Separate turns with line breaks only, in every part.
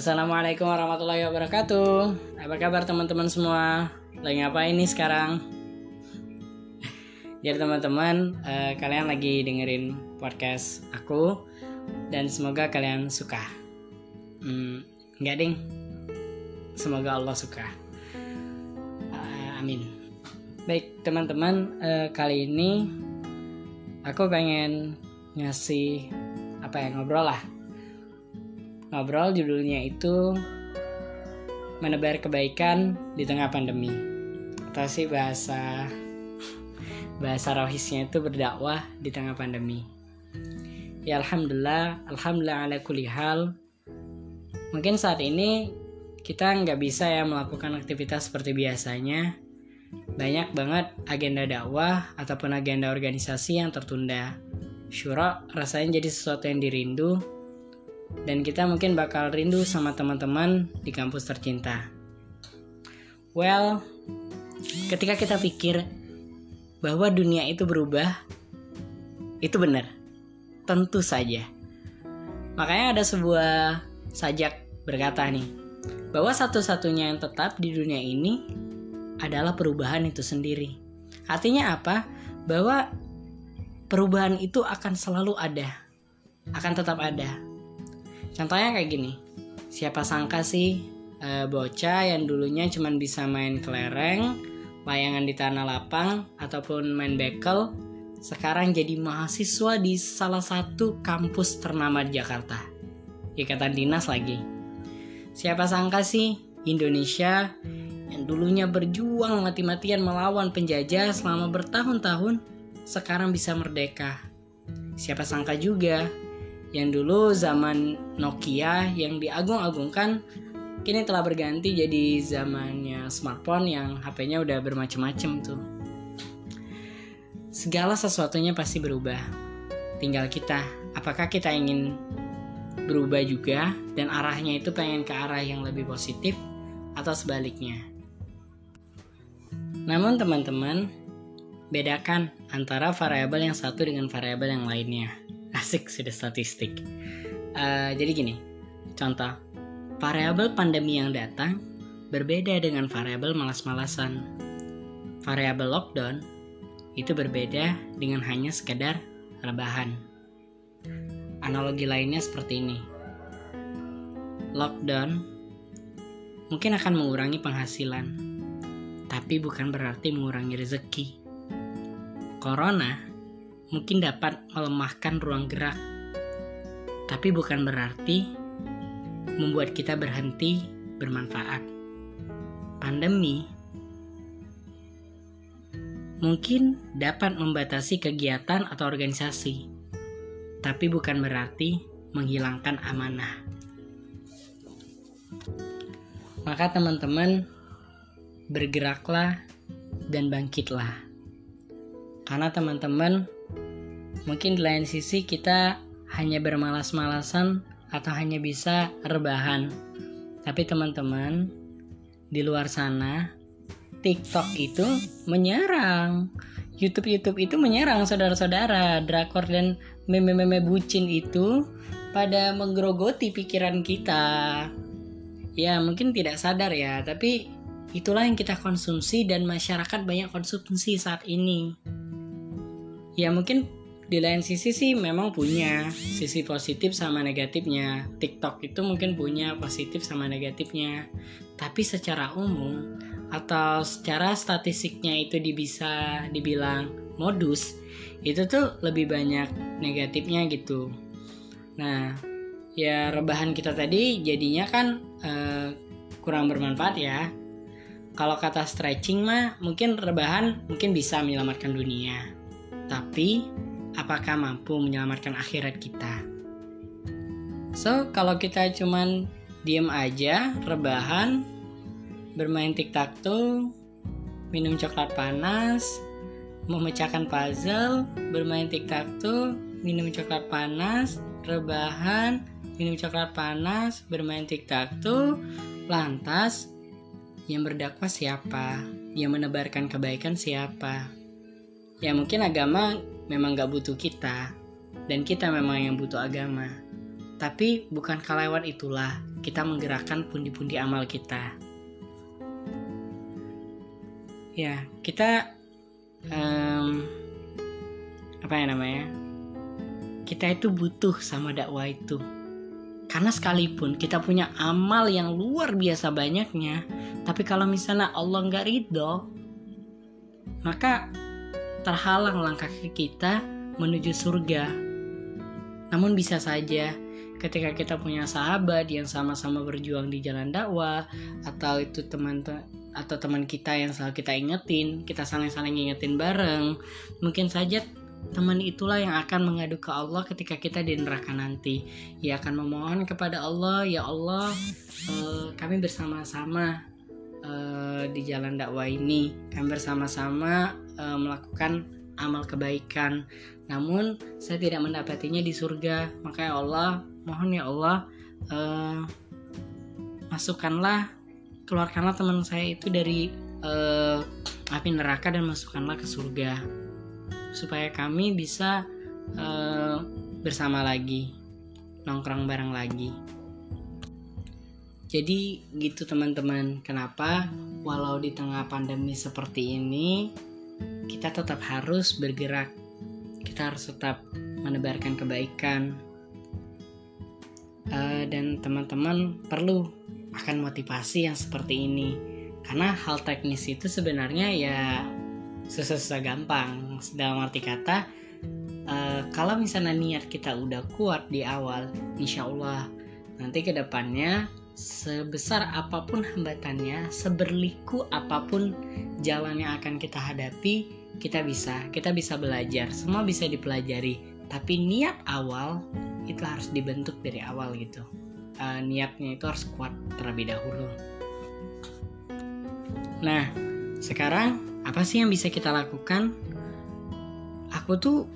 Assalamualaikum warahmatullahi wabarakatuh. Apa kabar teman-teman semua? Lagi ngapain nih sekarang? Jadi teman-teman, eh, kalian lagi dengerin podcast aku dan semoga kalian suka. Hmm, enggak ding. Semoga Allah suka. Ah, amin. Baik teman-teman, eh, kali ini aku pengen ngasih apa ya ngobrol lah ngobrol judulnya itu menebar kebaikan di tengah pandemi. Atau sih bahasa bahasa rohisnya itu berdakwah di tengah pandemi. Ya alhamdulillah alhamdulillah ala kulli hal. Mungkin saat ini kita nggak bisa ya melakukan aktivitas seperti biasanya. Banyak banget agenda dakwah ataupun agenda organisasi yang tertunda. Syura rasanya jadi sesuatu yang dirindu dan kita mungkin bakal rindu sama teman-teman di kampus tercinta. Well, ketika kita pikir bahwa dunia itu berubah, itu benar. Tentu saja. Makanya ada sebuah sajak berkata nih, bahwa satu-satunya yang tetap di dunia ini adalah perubahan itu sendiri. Artinya apa? Bahwa perubahan itu akan selalu ada. Akan tetap ada Contohnya kayak gini. Siapa sangka sih e, bocah yang dulunya cuma bisa main kelereng, layangan di tanah lapang, ataupun main bekel, sekarang jadi mahasiswa di salah satu kampus ternama di Jakarta. Ikatan dinas lagi. Siapa sangka sih Indonesia yang dulunya berjuang mati-matian melawan penjajah selama bertahun-tahun sekarang bisa merdeka. Siapa sangka juga yang dulu zaman Nokia yang diagung-agungkan kini telah berganti jadi zamannya smartphone yang HP-nya udah bermacam-macam tuh. Segala sesuatunya pasti berubah. Tinggal kita, apakah kita ingin berubah juga dan arahnya itu pengen ke arah yang lebih positif atau sebaliknya. Namun teman-teman, bedakan antara variabel yang satu dengan variabel yang lainnya asik sudah statistik. Uh, jadi gini contoh. Variabel pandemi yang datang berbeda dengan variabel malas-malasan. Variabel lockdown itu berbeda dengan hanya sekedar rebahan. Analogi lainnya seperti ini. Lockdown mungkin akan mengurangi penghasilan tapi bukan berarti mengurangi rezeki. Corona mungkin dapat melemahkan ruang gerak, tapi bukan berarti membuat kita berhenti bermanfaat. Pandemi mungkin dapat membatasi kegiatan atau organisasi, tapi bukan berarti menghilangkan amanah. Maka, teman-teman, bergeraklah dan bangkitlah, karena teman-teman Mungkin di lain sisi kita hanya bermalas-malasan atau hanya bisa rebahan. Tapi teman-teman, di luar sana TikTok itu menyerang. YouTube-YouTube itu menyerang saudara-saudara. Drakor dan meme-meme bucin itu pada menggerogoti pikiran kita. Ya, mungkin tidak sadar ya, tapi itulah yang kita konsumsi dan masyarakat banyak konsumsi saat ini. Ya, mungkin di lain sisi sih memang punya sisi positif sama negatifnya. TikTok itu mungkin punya positif sama negatifnya. Tapi secara umum atau secara statistiknya itu bisa dibilang modus itu tuh lebih banyak negatifnya gitu. Nah ya rebahan kita tadi jadinya kan uh, kurang bermanfaat ya. Kalau kata stretching mah mungkin rebahan mungkin bisa menyelamatkan dunia. Tapi apakah mampu menyelamatkan akhirat kita. So, kalau kita cuman diem aja, rebahan, bermain tic-tac-toe, minum coklat panas, memecahkan puzzle, bermain tic-tac-toe, minum coklat panas, rebahan, minum coklat panas, bermain tic-tac-toe, lantas yang berdakwah siapa? Yang menebarkan kebaikan siapa? Ya mungkin agama memang gak butuh kita dan kita memang yang butuh agama. Tapi bukan kalewat itulah kita menggerakkan pundi-pundi amal kita. Ya kita um, apa ya namanya? Kita itu butuh sama dakwah itu. Karena sekalipun kita punya amal yang luar biasa banyaknya tapi kalau misalnya Allah nggak ridho maka terhalang langkah kita menuju surga namun bisa saja ketika kita punya sahabat yang sama-sama berjuang di jalan dakwah atau itu teman atau teman kita yang selalu kita ingetin, kita saling-saling ingetin bareng, mungkin saja teman itulah yang akan mengadu ke Allah ketika kita di neraka nanti. Ia akan memohon kepada Allah, ya Allah, uh, kami bersama-sama uh, di jalan dakwah ini, kami bersama-sama uh, melakukan amal kebaikan. Namun saya tidak mendapatinya di surga, maka ya Allah, mohon ya Allah, uh, masukkanlah keluarkanlah teman saya itu dari uh, api neraka dan masukkanlah ke surga. Supaya kami bisa uh, bersama lagi nongkrong bareng lagi. Jadi gitu teman-teman kenapa walau di tengah pandemi seperti ini kita tetap harus bergerak. Kita harus tetap menebarkan kebaikan. Uh, dan teman-teman perlu akan motivasi yang seperti ini. Karena hal teknis itu sebenarnya ya susah-susah gampang. Dalam arti kata uh, kalau misalnya niat kita udah kuat di awal insya Allah nanti ke depannya sebesar apa pun hambatannya seberliku apa pun jalan yang akan kita hadapi kita bisa kita bisa belajar semua bisa dipelajari tapi niat awal itu harus dibentuk dari awal gitu uh, niatnya itu harus kuat terlebih dahulu. Nah, sekarang apa sih yang bisa kita lakukan? Aku tuh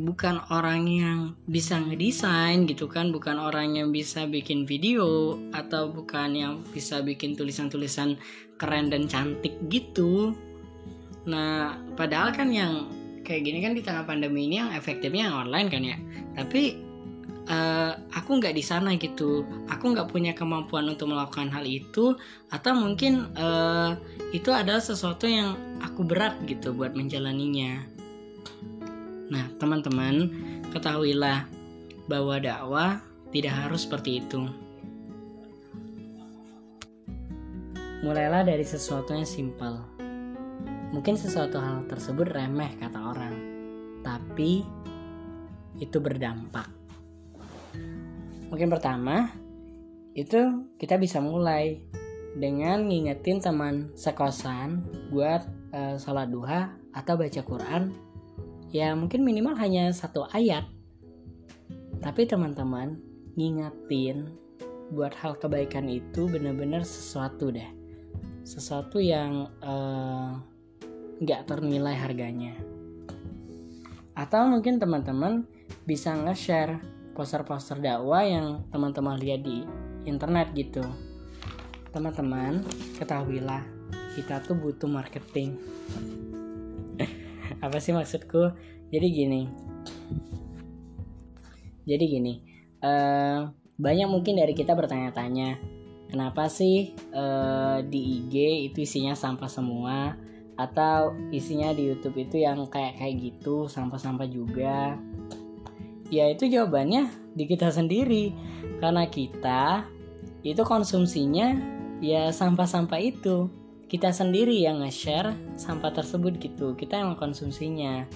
bukan orang yang bisa ngedesain gitu kan, bukan orang yang bisa bikin video atau bukan yang bisa bikin tulisan-tulisan keren dan cantik gitu. Nah, padahal kan yang kayak gini kan di tengah pandemi ini yang efektifnya yang online kan ya. Tapi uh, aku nggak di sana gitu aku nggak punya kemampuan untuk melakukan hal itu atau mungkin uh, itu adalah sesuatu yang aku berat gitu buat menjalaninya nah teman-teman ketahuilah bahwa dakwah tidak harus seperti itu. Mulailah dari sesuatu yang simpel. Mungkin sesuatu hal tersebut remeh kata orang. Tapi itu berdampak. Mungkin pertama itu kita bisa mulai dengan ngingetin teman sekosan buat uh, sholat duha atau baca Quran ya mungkin minimal hanya satu ayat. Tapi teman-teman ngingetin buat hal kebaikan itu benar-benar sesuatu deh. Sesuatu yang eh, nggak uh, ternilai harganya. Atau mungkin teman-teman bisa nge-share poster-poster dakwah yang teman-teman lihat di internet gitu. Teman-teman ketahuilah kita tuh butuh marketing apa sih maksudku? Jadi gini. Jadi gini uh, banyak mungkin dari kita bertanya-tanya kenapa sih uh, di IG itu isinya sampah semua? Atau isinya di YouTube itu yang kayak kayak gitu sampah-sampah juga? Ya itu jawabannya di kita sendiri. Karena kita itu konsumsinya ya sampah-sampah itu kita sendiri yang nge-share sampah tersebut gitu kita yang mengkonsumsinya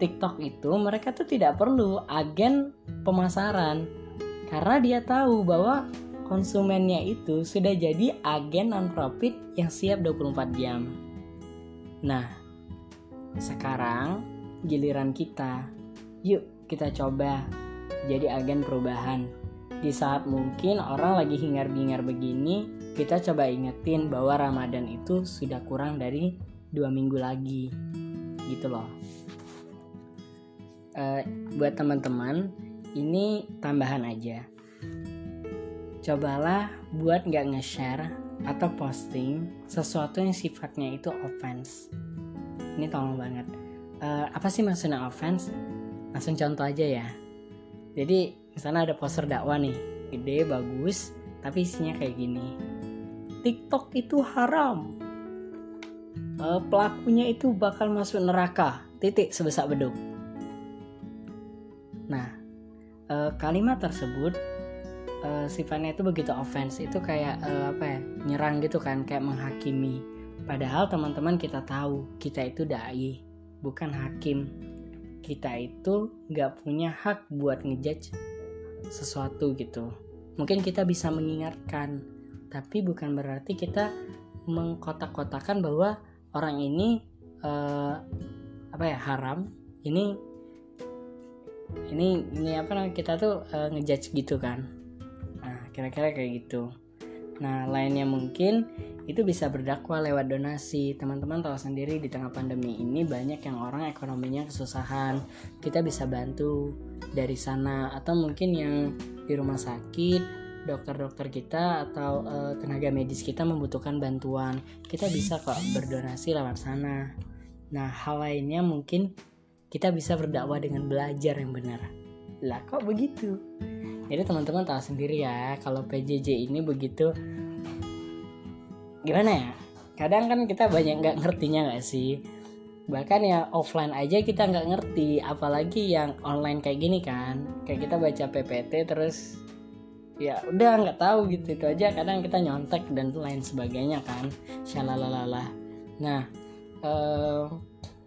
TikTok itu mereka tuh tidak perlu agen pemasaran karena dia tahu bahwa konsumennya itu sudah jadi agen non profit yang siap 24 jam. Nah, sekarang giliran kita. Yuk kita coba jadi agen perubahan. Di saat mungkin orang lagi hingar-bingar begini, kita coba ingetin bahwa Ramadan itu sudah kurang dari dua minggu lagi. Gitu loh. Uh, buat teman-teman, ini tambahan aja. Cobalah buat nggak nge-share atau posting sesuatu yang sifatnya itu offense. Ini tolong banget. Uh, apa sih maksudnya offense? langsung contoh aja ya jadi misalnya ada poster dakwah nih gede bagus tapi isinya kayak gini TikTok itu haram. Uh, pelakunya itu bakal masuk neraka. Titik sebesar beduk. Nah uh, kalimat tersebut uh, sifatnya itu begitu offense. Itu kayak uh, apa ya nyerang gitu kan kayak menghakimi. Padahal teman-teman kita tahu kita itu dai bukan hakim. Kita itu nggak punya hak buat ngejudge sesuatu gitu. Mungkin kita bisa mengingatkan tapi bukan berarti kita mengkotak-kotakan bahwa orang ini uh, apa ya haram. Ini ini ini apa kita tuh uh, ngejudge gitu kan. Nah kira-kira kayak gitu. Nah lainnya mungkin itu bisa berdakwah lewat donasi. Teman-teman tahu sendiri di tengah pandemi ini banyak yang orang ekonominya kesusahan. Kita bisa bantu dari sana. Atau mungkin yang di rumah sakit dokter-dokter kita atau uh, tenaga medis kita membutuhkan bantuan. Kita bisa kok berdonasi lewat sana. Nah hal lainnya mungkin kita bisa berdakwah dengan belajar yang benar. Lah kok begitu? Jadi teman-teman tahu sendiri ya kalau PJJ ini begitu gimana ya? Kadang kan kita banyak nggak ngertinya nggak sih? Bahkan ya offline aja kita nggak ngerti apalagi yang online kayak gini kan. Kayak kita baca PPT terus ya udah nggak tahu gitu itu aja. Kadang kita nyontek dan lain sebagainya kan. Shalalala nah eh,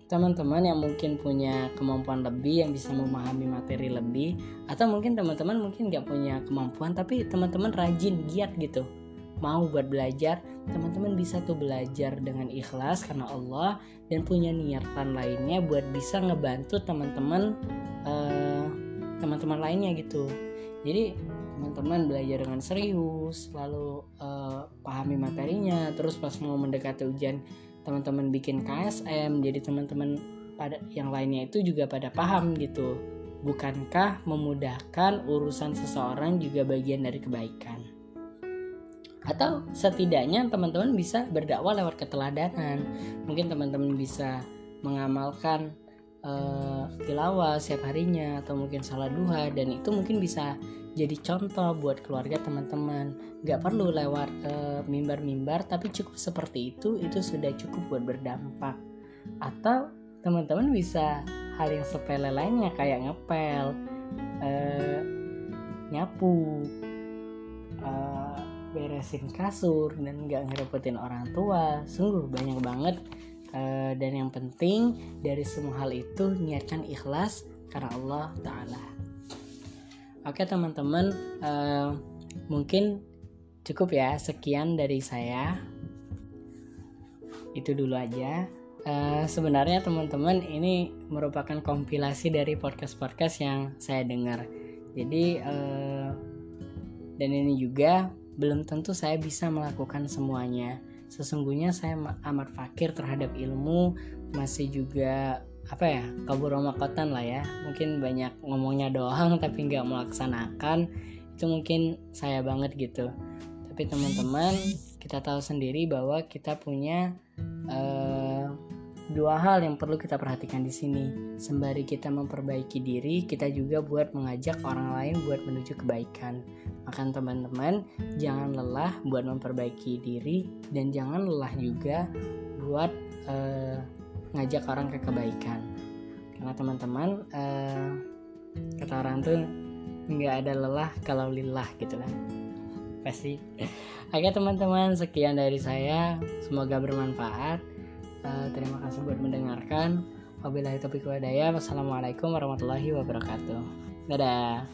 teman-teman yang mungkin punya kemampuan lebih yang bisa memahami materi lebih atau mungkin teman-teman mungkin nggak punya kemampuan tapi teman-teman rajin giat gitu. Mau buat belajar teman-teman bisa tuh belajar dengan ikhlas karena Allah dan punya niatan lainnya buat bisa ngebantu teman-teman uh, teman-teman lainnya gitu. Jadi teman-teman belajar dengan serius lalu uh, pahami materinya. Terus pas mau mendekati ujian teman-teman bikin KSM jadi teman-teman pada yang lainnya itu juga pada paham gitu. Bukankah memudahkan urusan seseorang juga bagian dari kebaikan? Atau setidaknya teman-teman bisa berdakwah lewat keteladanan. Mungkin teman-teman bisa mengamalkan uh, tilawah setiap harinya atau mungkin salah duha dan itu mungkin bisa jadi contoh buat keluarga teman-teman gak perlu lewat uh, mimbar-mimbar tapi cukup seperti itu itu sudah cukup buat berdampak. Atau teman-teman bisa hal yang sepele lainnya kayak ngepel uh, nyapu uh, beresin kasur dan nggak ngerepotin orang tua. Sungguh banyak banget. Uh, dan yang penting dari semua hal itu niatkan ikhlas karena Allah Taala oke teman-teman uh, mungkin cukup ya sekian dari saya. Itu dulu aja. Uh, sebenarnya teman-teman ini merupakan kompilasi dari podcast-podcast yang saya dengar. Jadi uh, dan ini juga belum tentu saya bisa melakukan semuanya. Sesungguhnya saya amat fakir terhadap ilmu, masih juga apa ya kabur makotan lah ya. Mungkin banyak ngomongnya doang tapi nggak melaksanakan. Itu mungkin saya banget gitu. Tapi teman-teman kita tahu sendiri bahwa kita punya uh, dua hal yang perlu kita perhatikan di sini. Sembari kita memperbaiki diri, kita juga buat mengajak orang lain buat menuju kebaikan. Maka teman-teman, jangan lelah buat memperbaiki diri dan jangan lelah juga buat uh, ngajak orang ke kebaikan. Karena teman-teman, uh, kata orang tuh nggak ada lelah kalau lillah gitu kan. Pasti. Oke teman-teman, sekian dari saya. Semoga bermanfaat. Uh, terima kasih buat mendengarkan. Wabillahi taufiq Wassalamualaikum warahmatullahi wabarakatuh. Dadah.